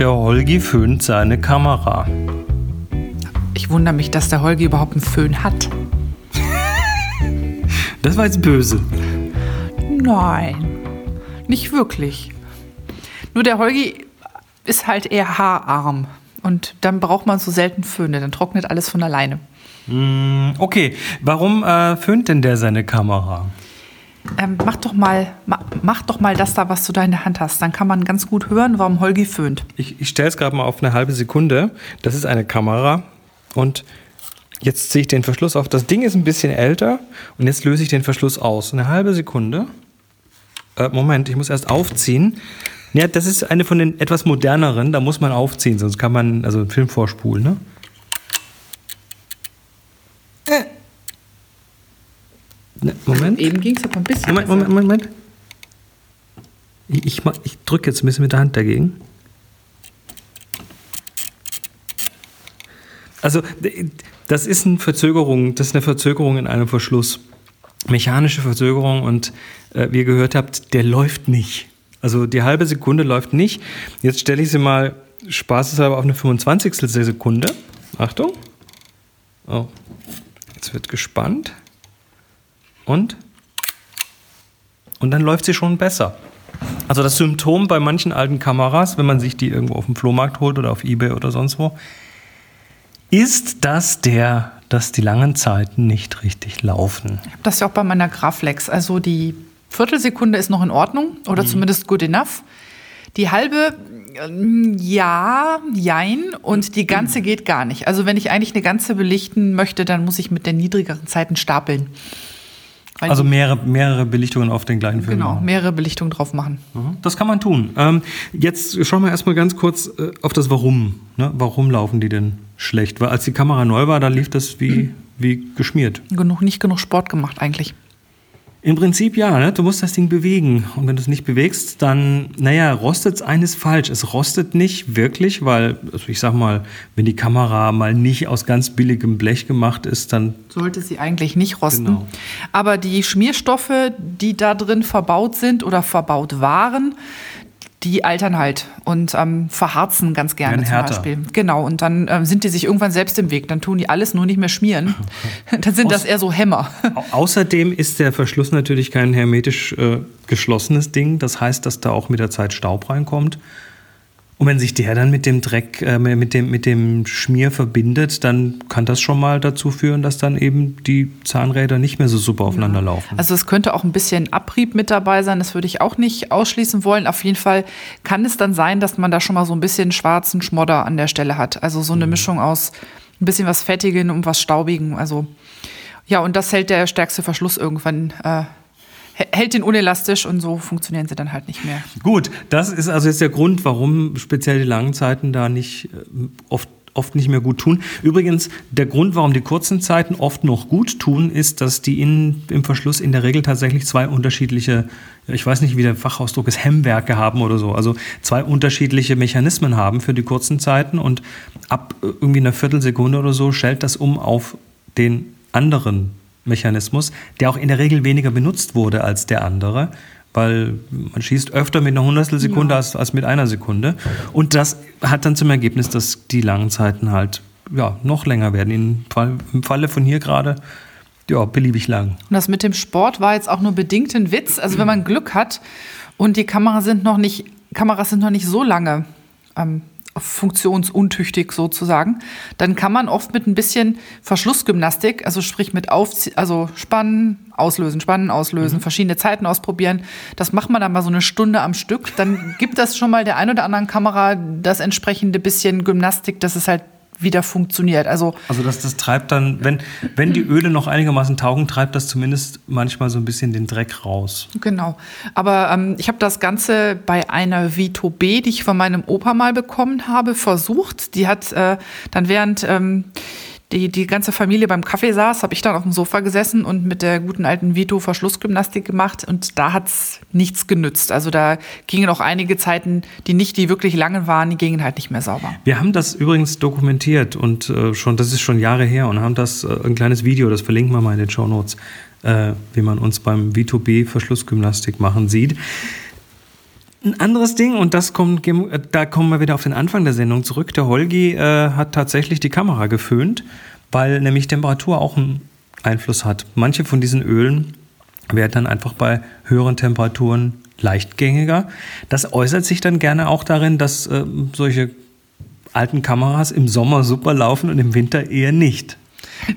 der Holgi föhnt seine Kamera. Ich wundere mich, dass der Holgi überhaupt einen Föhn hat. Das war jetzt böse. Nein, nicht wirklich. Nur der Holgi ist halt eher haararm. Und dann braucht man so selten Föhne, dann trocknet alles von alleine. Mm, okay, warum äh, föhnt denn der seine Kamera? Ähm, mach, doch mal, ma, mach doch mal das da, was du da in der Hand hast. Dann kann man ganz gut hören, warum Holgi föhnt. Ich, ich stelle es gerade mal auf eine halbe Sekunde. Das ist eine Kamera und jetzt ziehe ich den Verschluss auf. Das Ding ist ein bisschen älter und jetzt löse ich den Verschluss aus. Eine halbe Sekunde. Äh, Moment, ich muss erst aufziehen. Ja, das ist eine von den etwas moderneren. Da muss man aufziehen, sonst kann man also einen Film vorspulen. Ne? Äh. Ne, Moment. Eben ging es aber ein bisschen. Moment, Moment, Moment, Moment. Ich, ich, ich drücke jetzt ein bisschen mit der Hand dagegen. Also, das ist eine Verzögerung, das ist eine Verzögerung in einem Verschluss. Mechanische Verzögerung und äh, wie ihr gehört habt, der läuft nicht. Also die halbe Sekunde läuft nicht. Jetzt stelle ich sie mal spaßeshalber auf eine 25. Sekunde. Achtung. Oh. Jetzt wird gespannt. Und? Und dann läuft sie schon besser. Also das Symptom bei manchen alten Kameras, wenn man sich die irgendwo auf dem Flohmarkt holt oder auf Ebay oder sonst wo, ist, dass, der, dass die langen Zeiten nicht richtig laufen. Ich habe das ja auch bei meiner Graflex. Also die Viertelsekunde ist noch in Ordnung oder zumindest good enough. Die halbe, ähm, ja, jein. Und die ganze geht gar nicht. Also wenn ich eigentlich eine ganze belichten möchte, dann muss ich mit den niedrigeren Zeiten stapeln. Also mehrere, mehrere Belichtungen auf den gleichen Film. genau, machen. mehrere Belichtungen drauf machen. Mhm, Das kann man tun. Ähm, jetzt schauen wir erstmal ganz kurz äh, auf das Warum. Ne? Warum laufen die denn schlecht? Weil als die Kamera neu war, da lief das wie, wie geschmiert. Genug, nicht genug Sport gemacht eigentlich. Im Prinzip ja, ne? du musst das Ding bewegen. Und wenn du es nicht bewegst, dann, naja, rostet es eines falsch. Es rostet nicht wirklich, weil, also ich sag mal, wenn die Kamera mal nicht aus ganz billigem Blech gemacht ist, dann Sollte sie eigentlich nicht rosten. Genau. Aber die Schmierstoffe, die da drin verbaut sind oder verbaut waren, die altern halt und ähm, verharzen ganz gerne Werden zum härter. Beispiel. Genau, und dann ähm, sind die sich irgendwann selbst im Weg. Dann tun die alles nur nicht mehr schmieren. dann sind das eher so Hämmer. Au- Außerdem ist der Verschluss natürlich kein hermetisch äh, geschlossenes Ding. Das heißt, dass da auch mit der Zeit Staub reinkommt. Und wenn sich der dann mit dem Dreck, äh, mit, dem, mit dem Schmier verbindet, dann kann das schon mal dazu führen, dass dann eben die Zahnräder nicht mehr so super aufeinander laufen. Also es könnte auch ein bisschen Abrieb mit dabei sein, das würde ich auch nicht ausschließen wollen. Auf jeden Fall kann es dann sein, dass man da schon mal so ein bisschen schwarzen Schmodder an der Stelle hat. Also so eine Mischung aus ein bisschen was Fettigen und was Staubigen. Also ja, und das hält der stärkste Verschluss irgendwann, äh, hält den unelastisch und so funktionieren sie dann halt nicht mehr. Gut, das ist also jetzt der Grund, warum speziell die langen Zeiten da nicht äh, oft oft nicht mehr gut tun. Übrigens, der Grund, warum die kurzen Zeiten oft noch gut tun, ist, dass die in, im Verschluss in der Regel tatsächlich zwei unterschiedliche, ich weiß nicht, wie der Fachausdruck ist, Hemmwerke haben oder so. Also zwei unterschiedliche Mechanismen haben für die kurzen Zeiten und ab äh, irgendwie einer Viertelsekunde oder so stellt das um auf den anderen Mechanismus, der auch in der Regel weniger benutzt wurde als der andere, weil man schießt öfter mit einer Hundertstelsekunde als, als mit einer Sekunde. Und das hat dann zum Ergebnis, dass die langen Zeiten halt ja, noch länger werden. Im, Fall, Im Falle von hier gerade ja, beliebig lang. Und das mit dem Sport war jetzt auch nur bedingt ein Witz. Also wenn man Glück hat und die Kameras sind noch nicht, Kameras sind noch nicht so lange ähm, funktionsuntüchtig sozusagen, dann kann man oft mit ein bisschen Verschlussgymnastik, also sprich mit Aufzie also Spannen, Auslösen, Spannen, Auslösen, verschiedene Zeiten ausprobieren. Das macht man dann mal so eine Stunde am Stück. Dann gibt das schon mal der ein oder anderen Kamera das entsprechende bisschen Gymnastik, dass es halt wieder funktioniert. Also Also das, das treibt dann, wenn, wenn die Öle noch einigermaßen taugen, treibt das zumindest manchmal so ein bisschen den Dreck raus. Genau. Aber ähm, ich habe das Ganze bei einer Vito B, die ich von meinem Opa mal bekommen habe, versucht. Die hat äh, dann während ähm, die, die ganze Familie beim Kaffee saß, habe ich dann auf dem Sofa gesessen und mit der guten alten Vito Verschlussgymnastik gemacht und da hat's nichts genützt. Also da gingen auch einige Zeiten, die nicht die wirklich langen waren, die gingen halt nicht mehr sauber. Wir haben das übrigens dokumentiert und äh, schon, das ist schon Jahre her und haben das, äh, ein kleines Video, das verlinken wir mal in den Show Notes, äh, wie man uns beim V2B Verschlussgymnastik machen sieht. Ein anderes Ding, und das kommt, da kommen wir wieder auf den Anfang der Sendung zurück. Der Holgi äh, hat tatsächlich die Kamera geföhnt, weil nämlich Temperatur auch einen Einfluss hat. Manche von diesen Ölen werden dann einfach bei höheren Temperaturen leichtgängiger. Das äußert sich dann gerne auch darin, dass äh, solche alten Kameras im Sommer super laufen und im Winter eher nicht.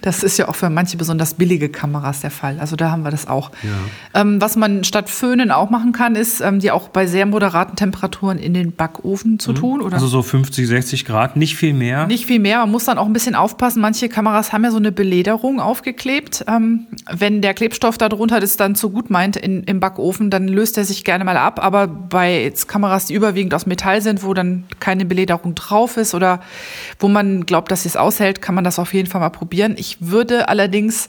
Das ist ja auch für manche besonders billige Kameras der Fall. Also da haben wir das auch. Ja. Ähm, was man statt Föhnen auch machen kann, ist, ähm, die auch bei sehr moderaten Temperaturen in den Backofen zu mhm. tun. Oder? Also so 50, 60 Grad, nicht viel mehr. Nicht viel mehr. Man muss dann auch ein bisschen aufpassen. Manche Kameras haben ja so eine Belederung aufgeklebt. Ähm, wenn der Klebstoff darunter das dann zu gut meint in, im Backofen, dann löst er sich gerne mal ab. Aber bei Kameras, die überwiegend aus Metall sind, wo dann keine Belederung drauf ist oder wo man glaubt, dass es aushält, kann man das auf jeden Fall mal probieren. Ich würde allerdings,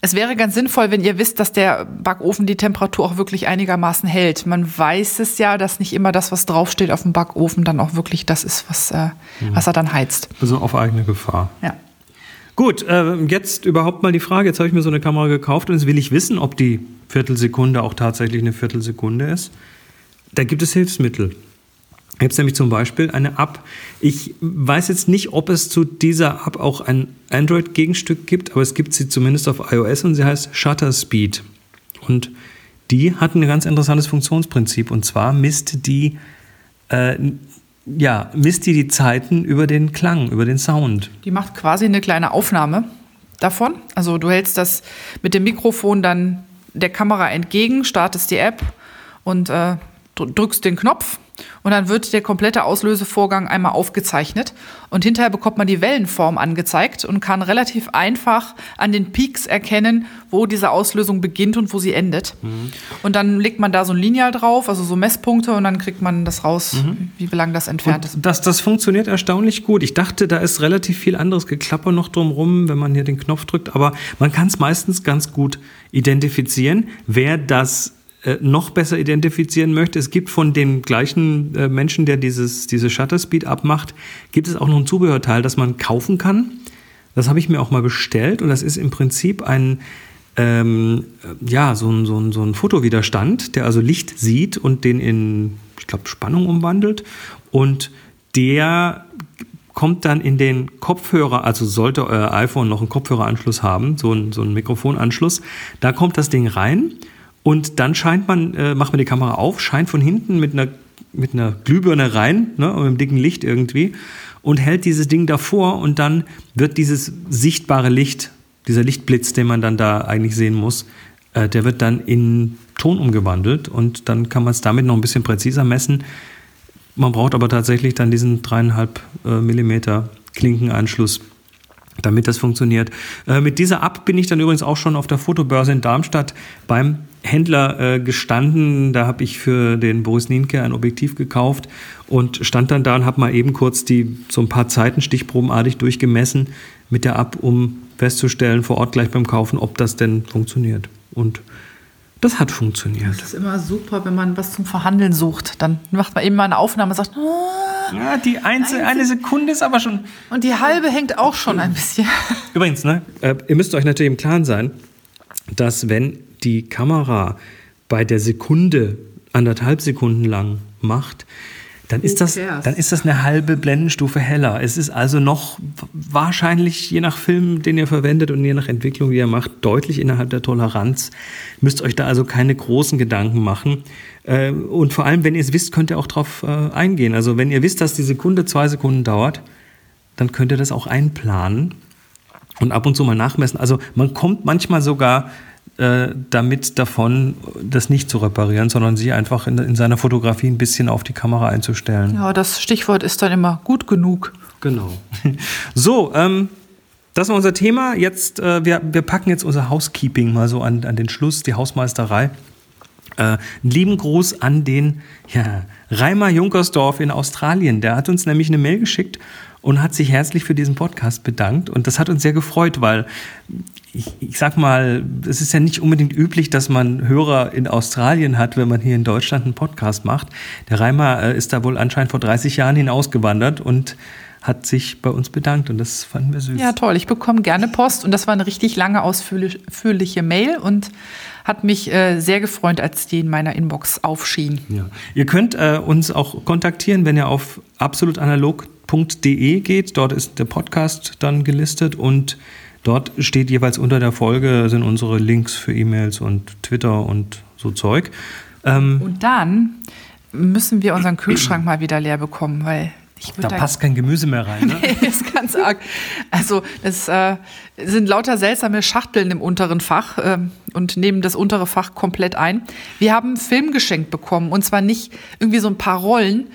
es wäre ganz sinnvoll, wenn ihr wisst, dass der Backofen die Temperatur auch wirklich einigermaßen hält. Man weiß es ja, dass nicht immer das, was draufsteht auf dem Backofen, dann auch wirklich das ist, was, äh, mhm. was er dann heizt. Also auf eigene Gefahr. Ja. Gut, äh, jetzt überhaupt mal die Frage. Jetzt habe ich mir so eine Kamera gekauft und jetzt will ich wissen, ob die Viertelsekunde auch tatsächlich eine Viertelsekunde ist. Da gibt es Hilfsmittel. Gibt es nämlich zum Beispiel eine App. Ich weiß jetzt nicht, ob es zu dieser App auch ein Android-Gegenstück gibt, aber es gibt sie zumindest auf iOS und sie heißt Shutter Speed. Und die hat ein ganz interessantes Funktionsprinzip und zwar misst die, äh, ja, misst die die Zeiten über den Klang, über den Sound. Die macht quasi eine kleine Aufnahme davon. Also du hältst das mit dem Mikrofon dann der Kamera entgegen, startest die App und äh, drückst den Knopf und dann wird der komplette Auslösevorgang einmal aufgezeichnet und hinterher bekommt man die Wellenform angezeigt und kann relativ einfach an den Peaks erkennen, wo diese Auslösung beginnt und wo sie endet. Mhm. Und dann legt man da so ein Lineal drauf, also so Messpunkte und dann kriegt man das raus, mhm. wie lang das entfernt und ist. Das, das funktioniert erstaunlich gut. Ich dachte, da ist relativ viel anderes Geklapper noch drumrum, wenn man hier den Knopf drückt, aber man kann es meistens ganz gut identifizieren. Wer das noch besser identifizieren möchte, es gibt von dem gleichen äh, Menschen, der dieses, diese Shutter Speed abmacht, gibt es auch noch ein Zubehörteil, das man kaufen kann. Das habe ich mir auch mal bestellt und das ist im Prinzip ein, ähm, ja, so ein, so, ein, so ein Fotowiderstand, der also Licht sieht und den in, ich glaube, Spannung umwandelt. Und der kommt dann in den Kopfhörer, also sollte euer iPhone noch einen Kopfhöreranschluss haben, so ein, so ein Mikrofonanschluss, da kommt das Ding rein und dann scheint man, äh, macht man die Kamera auf, scheint von hinten mit einer, mit einer Glühbirne rein, ne, mit einem dicken Licht irgendwie, und hält dieses Ding davor und dann wird dieses sichtbare Licht, dieser Lichtblitz, den man dann da eigentlich sehen muss, äh, der wird dann in Ton umgewandelt und dann kann man es damit noch ein bisschen präziser messen. Man braucht aber tatsächlich dann diesen dreieinhalb äh, Millimeter Klinkenanschluss damit das funktioniert. Äh, mit dieser App bin ich dann übrigens auch schon auf der Fotobörse in Darmstadt beim Händler äh, gestanden. Da habe ich für den Boris Nienke ein Objektiv gekauft und stand dann da und habe mal eben kurz die so ein paar Zeiten stichprobenartig durchgemessen mit der App, um festzustellen vor Ort gleich beim Kaufen, ob das denn funktioniert. Und das hat funktioniert. Das ist immer super, wenn man was zum Verhandeln sucht. Dann macht man eben mal eine Aufnahme und sagt, ah, ja, die Einzel eine Sekunde ist aber schon. Und die halbe hängt auch schon ein bisschen. Übrigens, ne, äh, ihr müsst euch natürlich im Klaren sein, dass wenn die Kamera bei der Sekunde anderthalb Sekunden lang macht, dann ist, das, dann ist das eine halbe Blendenstufe heller. Es ist also noch wahrscheinlich, je nach Film, den ihr verwendet und je nach Entwicklung, die ihr macht, deutlich innerhalb der Toleranz. Müsst euch da also keine großen Gedanken machen. Äh, und vor allem, wenn ihr es wisst, könnt ihr auch darauf äh, eingehen. Also wenn ihr wisst, dass die Sekunde zwei Sekunden dauert, dann könnt ihr das auch einplanen und ab und zu mal nachmessen. Also man kommt manchmal sogar äh, damit davon, das nicht zu reparieren, sondern sie einfach in, in seiner Fotografie ein bisschen auf die Kamera einzustellen. Ja, das Stichwort ist dann immer gut genug. Genau. So, ähm, das war unser Thema. Jetzt, äh, wir, wir packen jetzt unser Housekeeping mal so an, an den Schluss, die Hausmeisterei. Äh, einen lieben Gruß an den ja, Reimer Junkersdorf in Australien. Der hat uns nämlich eine Mail geschickt und hat sich herzlich für diesen Podcast bedankt. Und das hat uns sehr gefreut, weil ich, ich sag mal, es ist ja nicht unbedingt üblich, dass man Hörer in Australien hat, wenn man hier in Deutschland einen Podcast macht. Der Reimer äh, ist da wohl anscheinend vor 30 Jahren hinausgewandert und hat sich bei uns bedankt und das fanden wir süß. Ja, toll. Ich bekomme gerne Post und das war eine richtig lange, ausführliche Mail und hat mich äh, sehr gefreut, als die in meiner Inbox aufschien. Ja. Ihr könnt äh, uns auch kontaktieren, wenn ihr auf absolutanalog.de geht. Dort ist der Podcast dann gelistet und dort steht jeweils unter der Folge sind unsere Links für E-Mails und Twitter und so Zeug. Ähm, und dann müssen wir unseren Kühlschrank mal wieder leer bekommen, weil da, da passt kein Gemüse mehr rein. Ne? nee, ist ganz arg. Also es äh, sind lauter seltsame Schachteln im unteren Fach äh, und nehmen das untere Fach komplett ein. Wir haben einen Film geschenkt bekommen und zwar nicht irgendwie so ein paar Rollen,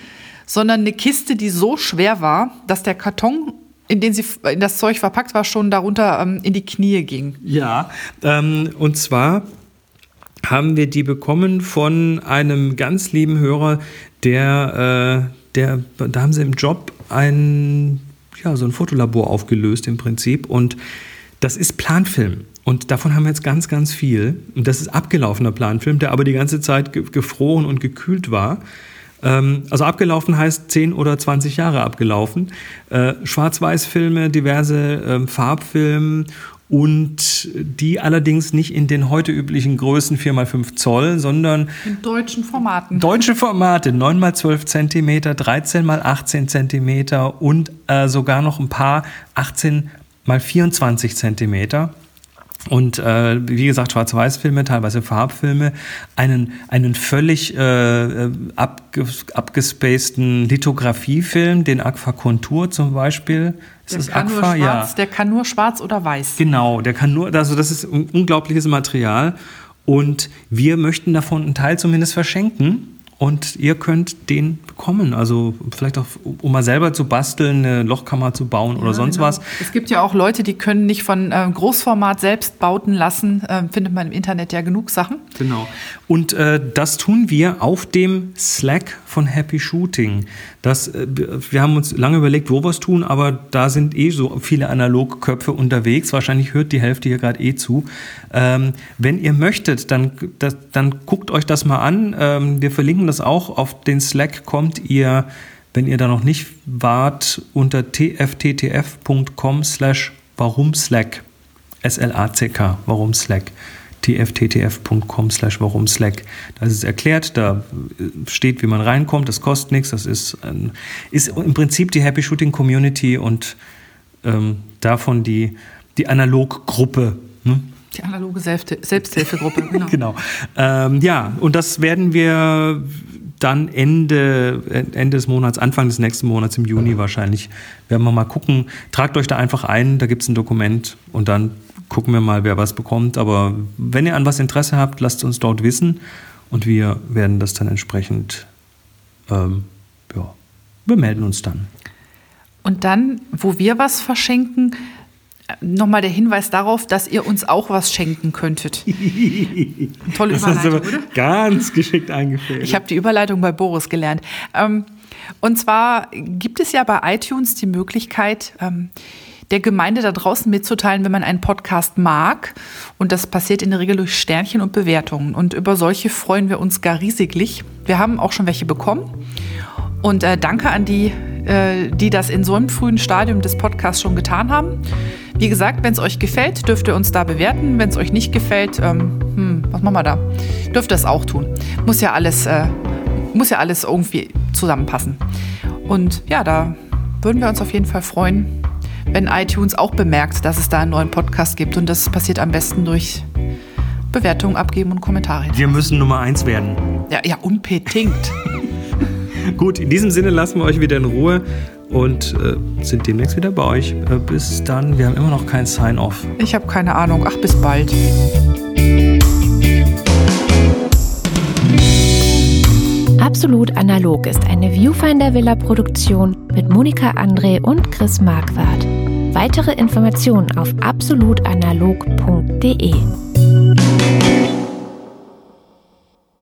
sondern eine Kiste, die so schwer war, dass der Karton in den sie in das Zeug verpackt war, schon darunter ähm, in die Knie ging. Ja, ähm, und zwar haben wir die bekommen von einem ganz lieben Hörer, der, äh, der, da haben sie im Job ein, ja, so ein Fotolabor aufgelöst im Prinzip und das ist Planfilm. Und davon haben wir jetzt ganz, ganz viel. Und das ist abgelaufener Planfilm, der aber die ganze Zeit gefroren und gekühlt war. Ähm, also abgelaufen heißt 10 oder 20 Jahre abgelaufen. Äh, Schwarz-Weiß-Filme, diverse ähm, Farbfilme und die allerdings nicht in den heute üblichen Größen 4x5 Zoll, sondern in deutschen Formaten. Deutsche Formate, 9x12 cm, 13x18 cm und äh, sogar noch ein paar 18x24 cm. Und äh, wie gesagt, Schwarz-Weiß-Filme, teilweise Farbfilme, einen, einen völlig äh, abges abgespaceden Lithografiefilm, den Aquakontur zum Beispiel. Ist der das kann Aqua? Nur schwarz, ja. Der kann nur schwarz oder weiß. Genau, der kann nur, also das ist ein unglaubliches Material. Und wir möchten davon einen Teil zumindest verschenken und ihr könnt den bekommen. Also vielleicht auch, um mal selber zu basteln, eine Lochkammer zu bauen oder ja, sonst genau. was. Es gibt ja auch Leute, die können nicht von äh, Großformat selbst bauten lassen. Äh, findet man im Internet ja genug Sachen. Genau. Und äh, das tun wir auf dem Slack von Happy Shooting. Das, äh, wir haben uns lange überlegt, wo wir es tun, aber da sind eh so viele Analogköpfe unterwegs. Wahrscheinlich hört die Hälfte hier gerade eh zu. Ähm, wenn ihr möchtet, dann, das, dann guckt euch das mal an. Ähm, wir verlinken das auch. Auf den Slack kommt ihr, wenn ihr da noch nicht wart, unter tfttf.com slash warum Slack. S-L-A-C-K, warum Slack tfttf.com slash warum Slack. Da ist es erklärt, da steht, wie man reinkommt, das kostet nichts, das ist, ein, ist im Prinzip die Happy Shooting Community und ähm, davon die, die Analog-Gruppe. Ne? Die analoge Selbsthilfegruppe, genau. genau. Ähm, ja, und das werden wir dann Ende, Ende des Monats, Anfang des nächsten Monats, im Juni wahrscheinlich, werden wir mal gucken. Tragt euch da einfach ein, da gibt es ein Dokument und dann gucken wir mal, wer was bekommt. Aber wenn ihr an was Interesse habt, lasst uns dort wissen und wir werden das dann entsprechend, ähm, ja, wir melden uns dann. Und dann, wo wir was verschenken, nochmal der Hinweis darauf, dass ihr uns auch was schenken könntet. Tolle das Überleitung, hast du oder? Ganz geschickt eingefädelt. Ich habe die Überleitung bei Boris gelernt. Ähm, und zwar gibt es ja bei iTunes die Möglichkeit, ähm, der Gemeinde da draußen mitzuteilen, wenn man einen Podcast mag. Und das passiert in der Regel durch Sternchen und Bewertungen. Und über solche freuen wir uns gar riesiglich. Wir haben auch schon welche bekommen. Und äh, danke an die, äh, die das in so einem frühen Stadium des Podcasts schon getan haben. Wie gesagt, wenn es euch gefällt, dürft ihr uns da bewerten. Wenn es euch nicht gefällt, ähm, hm, was machen wir da? Dürft ihr es auch tun. Muss ja alles, äh, muss ja alles irgendwie zusammenpassen. Und ja, da würden wir uns auf jeden Fall freuen, wenn iTunes auch bemerkt, dass es da einen neuen Podcast gibt. Und das passiert am besten durch Bewertungen abgeben und Kommentare. Wir müssen Nummer eins werden. Ja, ja unbedingt. Gut, in diesem Sinne lassen wir euch wieder in Ruhe und äh, sind demnächst wieder bei euch. Äh, bis dann, wir haben immer noch kein Sign-off. Ich habe keine Ahnung. Ach, bis bald. Absolut Analog ist eine Viewfinder Villa Produktion mit Monika André und Chris Marquardt. Weitere Informationen auf absolutanalog.de.